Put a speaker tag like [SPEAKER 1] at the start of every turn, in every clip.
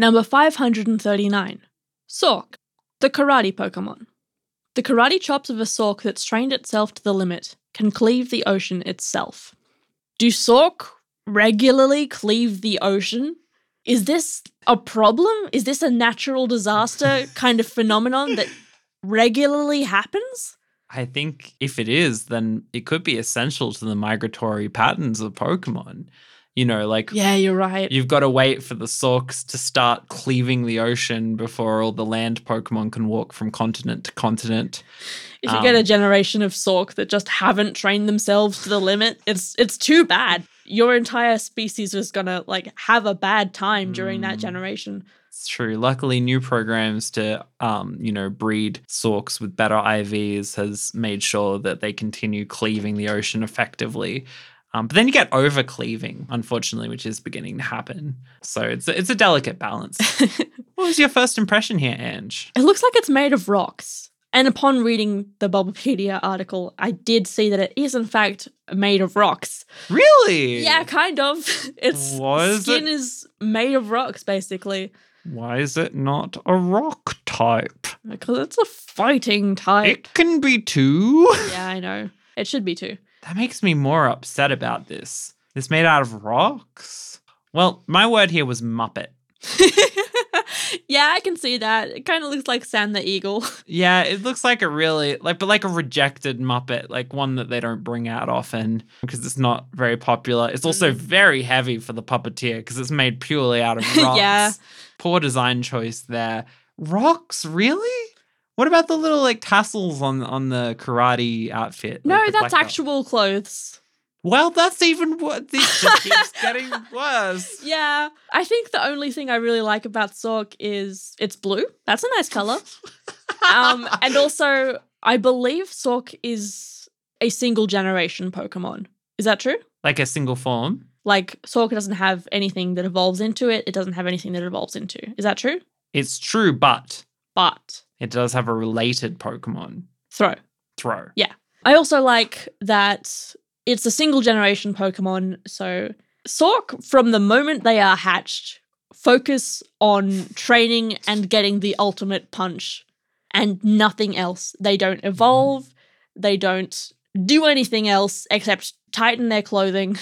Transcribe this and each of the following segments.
[SPEAKER 1] Number 539. Sawk, the karate Pokemon. The karate chops of a Sawk that's trained itself to the limit can cleave the ocean itself. Do Sawk regularly cleave the ocean? Is this a problem? Is this a natural disaster kind of phenomenon that regularly happens?
[SPEAKER 2] I think if it is, then it could be essential to the migratory patterns of Pokemon. You know, like
[SPEAKER 1] Yeah, you're right.
[SPEAKER 2] you've got to wait for the Sawks to start cleaving the ocean before all the land Pokemon can walk from continent to continent.
[SPEAKER 1] If you get a
[SPEAKER 2] Um,
[SPEAKER 1] generation of Sawk that just haven't trained themselves to the limit, it's it's too bad. Your entire species is gonna like have a bad time during that
[SPEAKER 2] Mm.
[SPEAKER 1] generation.
[SPEAKER 2] It's true. Luckily, new programs to, um, you know, breed Sawks with better IVs has made sure that they continue cleaving the ocean effectively. Um, but then you get over cleaving, unfortunately, which is beginning to happen. So it's a, it's a delicate balance. what was your first impression here, Ange?
[SPEAKER 1] It looks like it's made of rocks. And upon reading the Bulbapedia article, I did see that it is in fact made of rocks.
[SPEAKER 2] Really?
[SPEAKER 1] Yeah, kind of. Its
[SPEAKER 2] Was
[SPEAKER 1] skin
[SPEAKER 2] it?
[SPEAKER 1] is made of rocks, basically.
[SPEAKER 2] Why is it not a rock type?
[SPEAKER 1] Because it's a fighting type.
[SPEAKER 2] It can be two.
[SPEAKER 1] yeah, I know. It should be too.
[SPEAKER 2] That makes me more upset about this. It's made out of rocks. Well, my word here was Muppet.
[SPEAKER 1] yeah, I can see that. It kind of looks like Sam the Eagle.
[SPEAKER 2] Yeah, it looks like a really like, but like a rejected Muppet, like one that they don't bring out often because it's not very popular. It's also
[SPEAKER 1] Mm.
[SPEAKER 2] very heavy for the puppeteer because it's made purely out of rocks.
[SPEAKER 1] Yeah.
[SPEAKER 2] poor design choice there. Rocks, really? What about the little like tassels on on the karate outfit?
[SPEAKER 1] No,
[SPEAKER 2] like
[SPEAKER 1] that's
[SPEAKER 2] black belt?
[SPEAKER 1] actual clothes.
[SPEAKER 2] Well, that's even what this just keeps getting worse.
[SPEAKER 1] Yeah, I think the only thing I really like about Sawk is it's blue. That's a nice color. um, and also, I believe Sawk is a single generation Pokemon. Is that true?
[SPEAKER 2] like a single form.
[SPEAKER 1] Like Sawk doesn't have anything that evolves into it. It doesn't have anything that evolves into. Is that true?
[SPEAKER 2] It's true, but
[SPEAKER 1] But
[SPEAKER 2] it does have a related Pokemon.
[SPEAKER 1] Throh.
[SPEAKER 2] Throh. Yeah.
[SPEAKER 1] I also like that it's a single generation Pokemon. So Sawk, from the moment they are hatched, focus on training and getting the ultimate punch and nothing else. They don't evolve, they don't do anything else except tighten their clothing,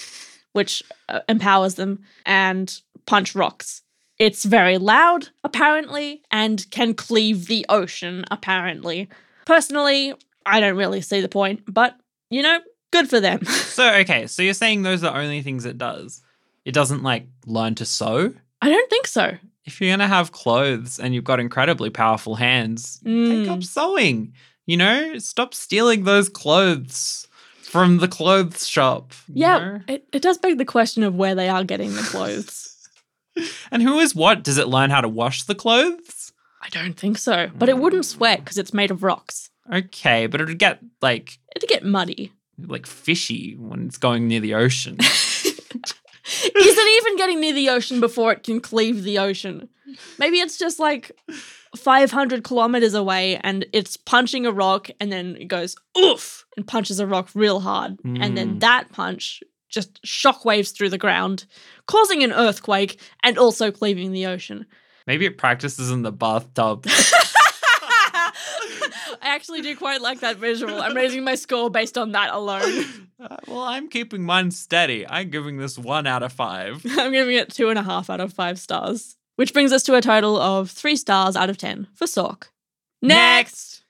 [SPEAKER 1] which uh, empowers them, and punch rocks. It's very loud, apparently, and can cleave the ocean, apparently. Personally, I don't really see the point, but you know, good for them.
[SPEAKER 2] So okay, so you're saying those are the only things it does. It doesn't like learn to sew.
[SPEAKER 1] I don't think so.
[SPEAKER 2] If you're gonna have clothes and you've got incredibly powerful hands, take
[SPEAKER 1] Mm.
[SPEAKER 2] up sewing. You know, stop stealing those clothes from the clothes shop. you
[SPEAKER 1] Yeah,
[SPEAKER 2] know?
[SPEAKER 1] it, it does beg the question of where they are getting the clothes.
[SPEAKER 2] And who is what? Does it learn how to wash the clothes?
[SPEAKER 1] I don't think so, but it wouldn't sweat because it's made of rocks.
[SPEAKER 2] Okay, but it'd get like
[SPEAKER 1] It'd get muddy.
[SPEAKER 2] like fishy when it's going near the ocean.
[SPEAKER 1] Is it even getting near the ocean before it can cleave the ocean? Maybe it's just like 500 kilometers away and it's punching a rock and then it goes oof and punches a rock real hard. And then
[SPEAKER 2] Mm.
[SPEAKER 1] that punch just shockwaves through the ground, causing an earthquake and also cleaving the ocean.
[SPEAKER 2] Maybe it practices in the bathtub.
[SPEAKER 1] I actually do quite like that visual. I'm raising my score based on that alone.
[SPEAKER 2] Uh, well, I'm keeping mine steady. I'm giving this one out of five.
[SPEAKER 1] I'm giving it two and a half out of five stars, which brings us to a total of three stars out of ten for Sawk. Next!